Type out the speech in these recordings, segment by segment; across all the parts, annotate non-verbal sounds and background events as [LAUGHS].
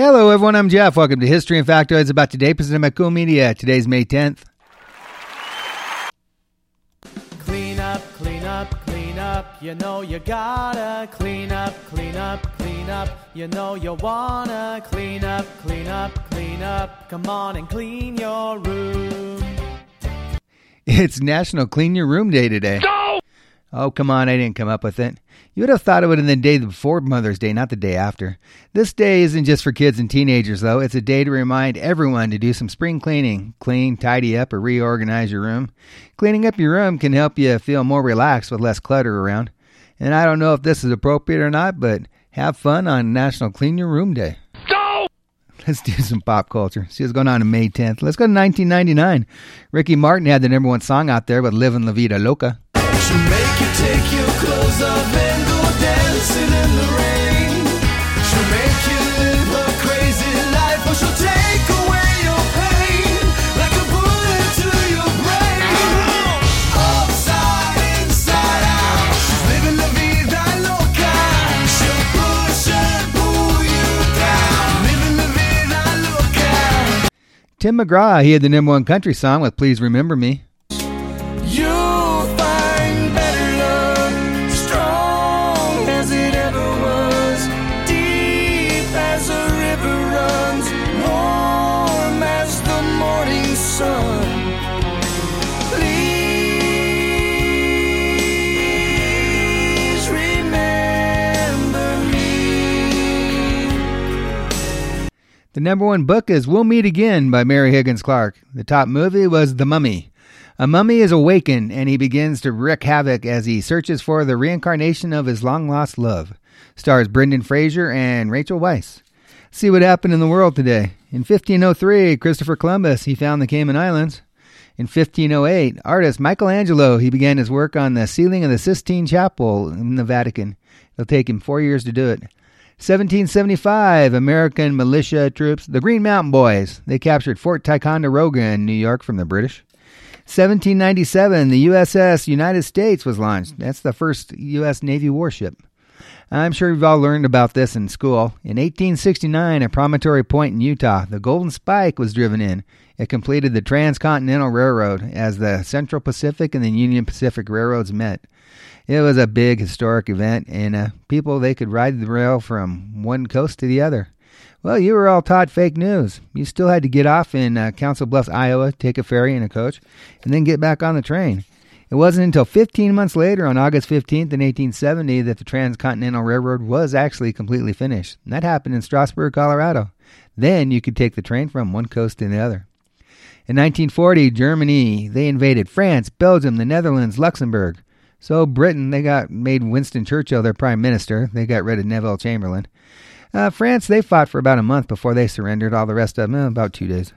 Hello, everyone. I'm Jeff. Welcome to History and Factoids about today, presented by Cool Media. Today's May 10th. Clean up, clean up, clean up. You know you gotta clean up, clean up, clean up. You know you wanna clean up, clean up, clean up. Come on and clean your room. It's National Clean Your Room Day today. Oh, come on, I didn't come up with it. You would have thought of it in the day before Mother's Day, not the day after. This day isn't just for kids and teenagers, though. It's a day to remind everyone to do some spring cleaning. Clean, tidy up, or reorganize your room. Cleaning up your room can help you feel more relaxed with less clutter around. And I don't know if this is appropriate or not, but have fun on National Clean Your Room Day. Let's do some pop culture. See what's going on on May 10th. Let's go to 1999. Ricky Martin had the number one song out there with Livin' La Vida Loca. She'll make you take your clothes off and go dancing in the rain. She'll make you live a crazy life, or she'll take away your pain like a bullet to your brain. Upside, inside out, she's living la vida loca. She'll push and pull you down, living la vida loca. Tim McGraw, he had the number one country song with Please Remember Me. The number one book is We'll Meet Again by Mary Higgins Clark. The top movie was The Mummy. A mummy is awakened and he begins to wreak havoc as he searches for the reincarnation of his long lost love. Stars Brendan Fraser and Rachel Weisz. See what happened in the world today. In 1503, Christopher Columbus, he found the Cayman Islands. In 1508, artist Michelangelo, he began his work on the ceiling of the Sistine Chapel in the Vatican. It'll take him 4 years to do it. 1775, American militia troops, the Green Mountain Boys, they captured Fort Ticonderoga in New York from the British. 1797, the USS United States was launched. That's the first U.S. Navy warship. I'm sure you've all learned about this in school. In 1869, at Promontory Point in Utah, the Golden Spike was driven in. It completed the Transcontinental Railroad as the Central Pacific and the Union Pacific Railroads met. It was a big historic event, and uh, people they could ride the rail from one coast to the other. Well, you were all taught fake news. You still had to get off in uh, Council Bluffs, Iowa, take a ferry and a coach, and then get back on the train. It wasn't until 15 months later, on August 15th in 1870, that the Transcontinental Railroad was actually completely finished. And that happened in Strasburg, Colorado. Then you could take the train from one coast to the other. In 1940, Germany, they invaded France, Belgium, the Netherlands, Luxembourg. So Britain, they got made Winston Churchill their prime minister. They got rid of Neville Chamberlain. Uh, France, they fought for about a month before they surrendered. All the rest of them, eh, about two days.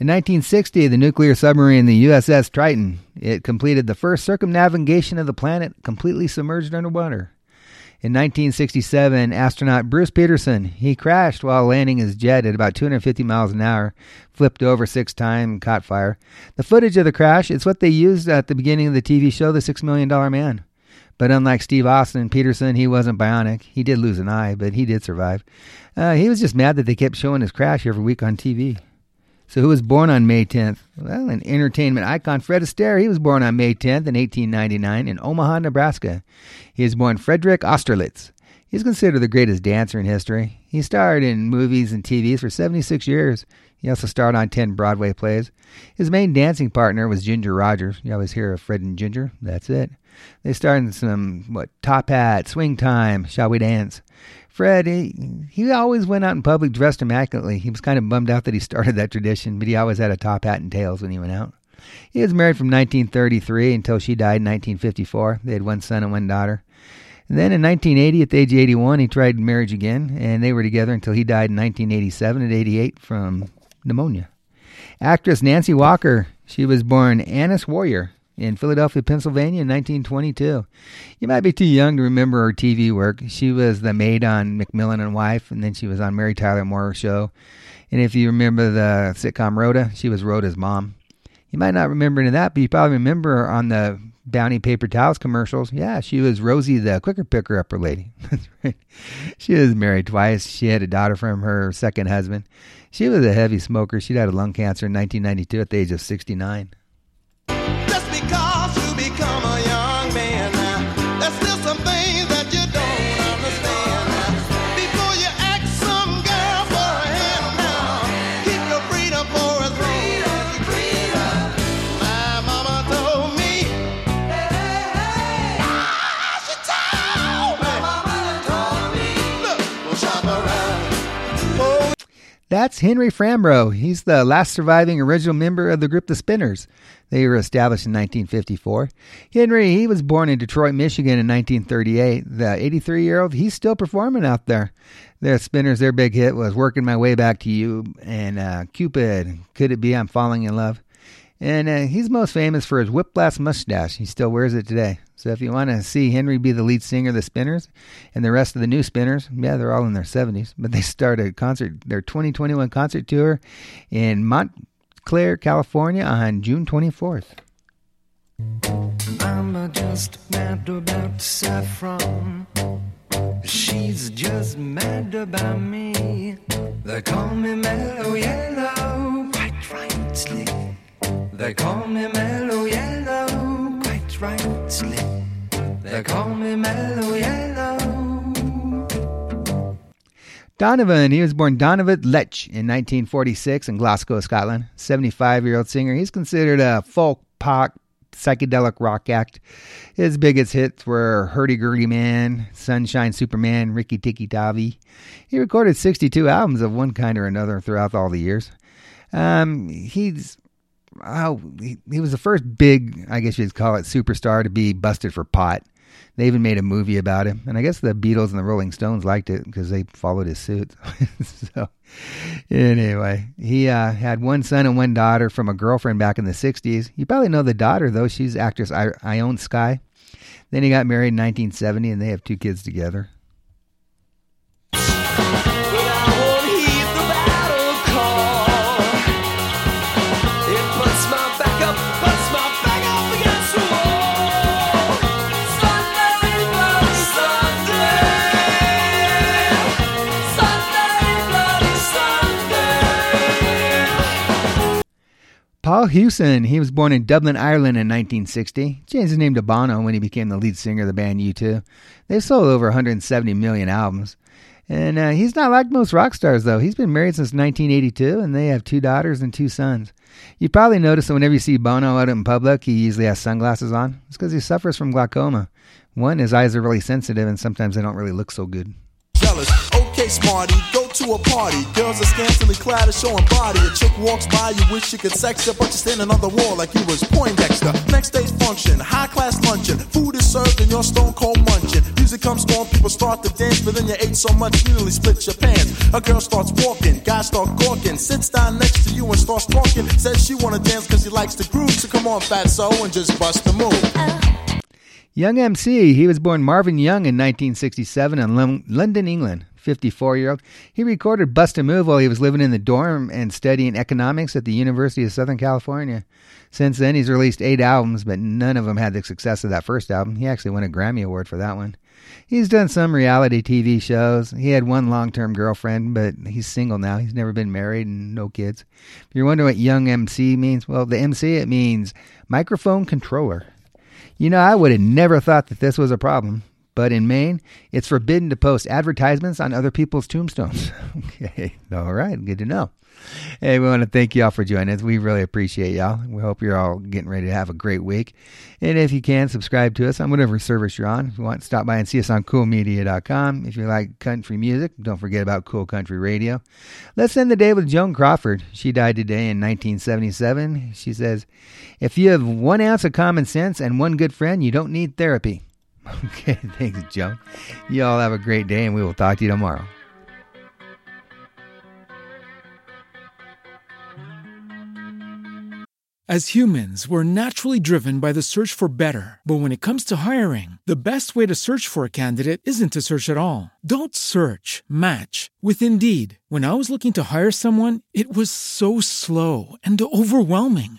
In 1960, the nuclear submarine, the USS Triton, it completed the first circumnavigation of the planet completely submerged underwater. In 1967, astronaut Bruce Peterson, he crashed while landing his jet at about 250 miles an hour, flipped over six times, and caught fire. The footage of the crash is what they used at the beginning of the TV show The Six Million Dollar Man. But unlike Steve Austin and Peterson, he wasn't bionic. He did lose an eye, but he did survive. Uh, he was just mad that they kept showing his crash every week on TV. So who was born on May 10th? Well, an entertainment icon, Fred Astaire. He was born on May 10th in 1899 in Omaha, Nebraska. He was born Frederick Austerlitz. He's considered the greatest dancer in history. He starred in movies and TVs for 76 years. He also starred on 10 Broadway plays. His main dancing partner was Ginger Rogers. You always hear of Fred and Ginger. That's it. They starred in some, what, Top Hat, Swing Time, Shall We Dance. Fred, he, he always went out in public dressed immaculately. He was kind of bummed out that he started that tradition, but he always had a top hat and tails when he went out. He was married from 1933 until she died in 1954. They had one son and one daughter. And then in 1980, at the age of 81, he tried marriage again, and they were together until he died in 1987 at 88 from pneumonia. Actress Nancy Walker, she was born Anna Swoyer in Philadelphia, Pennsylvania in 1922. You might be too young to remember her TV work. She was the maid on McMillan and Wife, and then she was on Mary Tyler Moore Show. And if you remember the sitcom Rhoda, she was Rhoda's mom. You might not remember any of that, but you probably remember her on the Bounty paper towels commercials. Yeah, she was Rosie the quicker picker upper lady. [LAUGHS] She was married twice. She had a daughter from her second husband. She was a heavy smoker. She died of lung cancer in 1992 at the age of 69. That's Henry Fambrough. He's the last surviving original member of the group The Spinners. They were established in 1954. Henry, he was born in Detroit, Michigan in 1938. The 83 year old, he's still performing out there. The Spinners, their big hit was Working My Way Back to You and uh, Cupid, Could It Be I'm Falling in Love. And uh, he's most famous for his whiplash mustache. He still wears it today. So if you want to see Henry be the lead singer of the Spinners and the rest of the new Spinners, yeah, they're all in their 70s, but they start a concert, their 2021 concert tour in Montclair, California on June 24th. Mama just mad about saffron. She's just mad about me. They call me mellow yellow. They call me mellow yellow, quite rightly. They call me mellow yellow. Donovan, he was born Donovan Leitch in 1946 in Glasgow, Scotland. 75 year old singer. He's considered a folk pop psychedelic rock act. His biggest hits were Hurdy Gurdy Man, Sunshine Superman, Riki Tiki Tavi. He recorded 62 albums of one kind or another throughout all the years. Um, he's oh, he, he was the first big, I guess you'd call it, superstar to be busted for pot. They even made a movie about him, and I guess the Beatles and the Rolling Stones liked it because they followed his suit. [LAUGHS] so, anyway, he uh, had one son and one daughter from a girlfriend back in the '60s. You probably know the daughter though; she's actress I- Ione Skye. Then he got married in 1970, and they have two kids together. Paul Hewson, he was born in Dublin, Ireland in 1960. Changed his name to Bono when he became the lead singer of the band U2. They've sold over 170 million albums. And uh, he's not like most rock stars, though. He's been married since 1982, and they have two daughters and two sons. You probably notice that whenever you see Bono out in public, he usually has sunglasses on. It's because he suffers from glaucoma. One, his eyes are really sensitive, and sometimes they don't really look so good. jealous. Okay, smarty, go to a party. Girls are scantily clad and showing body. A chick walks by, you wish you could sex her, but you're standing on the wall like you was Poindexter. Next day's function, high class luncheon. Food is served and you're stone cold munching. Music comes on, people start to dance, but then you ate so much you nearly split your pants. A girl starts walking, guys start gawking, sits down next to you and starts talking. Says she wanna dance cause she likes the groove, so come on, fat so and just bust the move. Young MC, he was born Marvin Young in 1967 in Lon- London, England. 54 year old. He recorded Bust a Move while he was living in the dorm and studying economics at the University of Southern California. Since then, he's released eight albums, but none of them had the success of that first album. He actually won a Grammy Award for that one. He's done some reality TV shows. He had one long term girlfriend, but he's single now. He's never been married and no kids. If you're wondering what young MC means, well, the MC, it means microphone controller. You know, I would have never thought that this was a problem, but in Maine, it's forbidden to post advertisements on other people's tombstones. [LAUGHS] okay, all right, good to know. Hey, we want to thank y'all for joining us. We really appreciate y'all. We hope you're all getting ready to have a great week. And if you can, subscribe to us on whatever service you're on. If you want, stop by and see us on coolmedia.com. If you like country music, don't forget about Cool Country Radio. Let's end the day with Joan Crawford. She died today in 1977. She says, If you have one ounce of common sense and one good friend, you don't need therapy. [LAUGHS] Okay, thanks, Joan. You all have a great day, and we will talk to you tomorrow. As humans, we're naturally driven by the search for better. But when it comes to hiring, the best way to search for a candidate isn't to search at all. Don't search, match with Indeed. When I was looking to hire someone, it was so slow and overwhelming.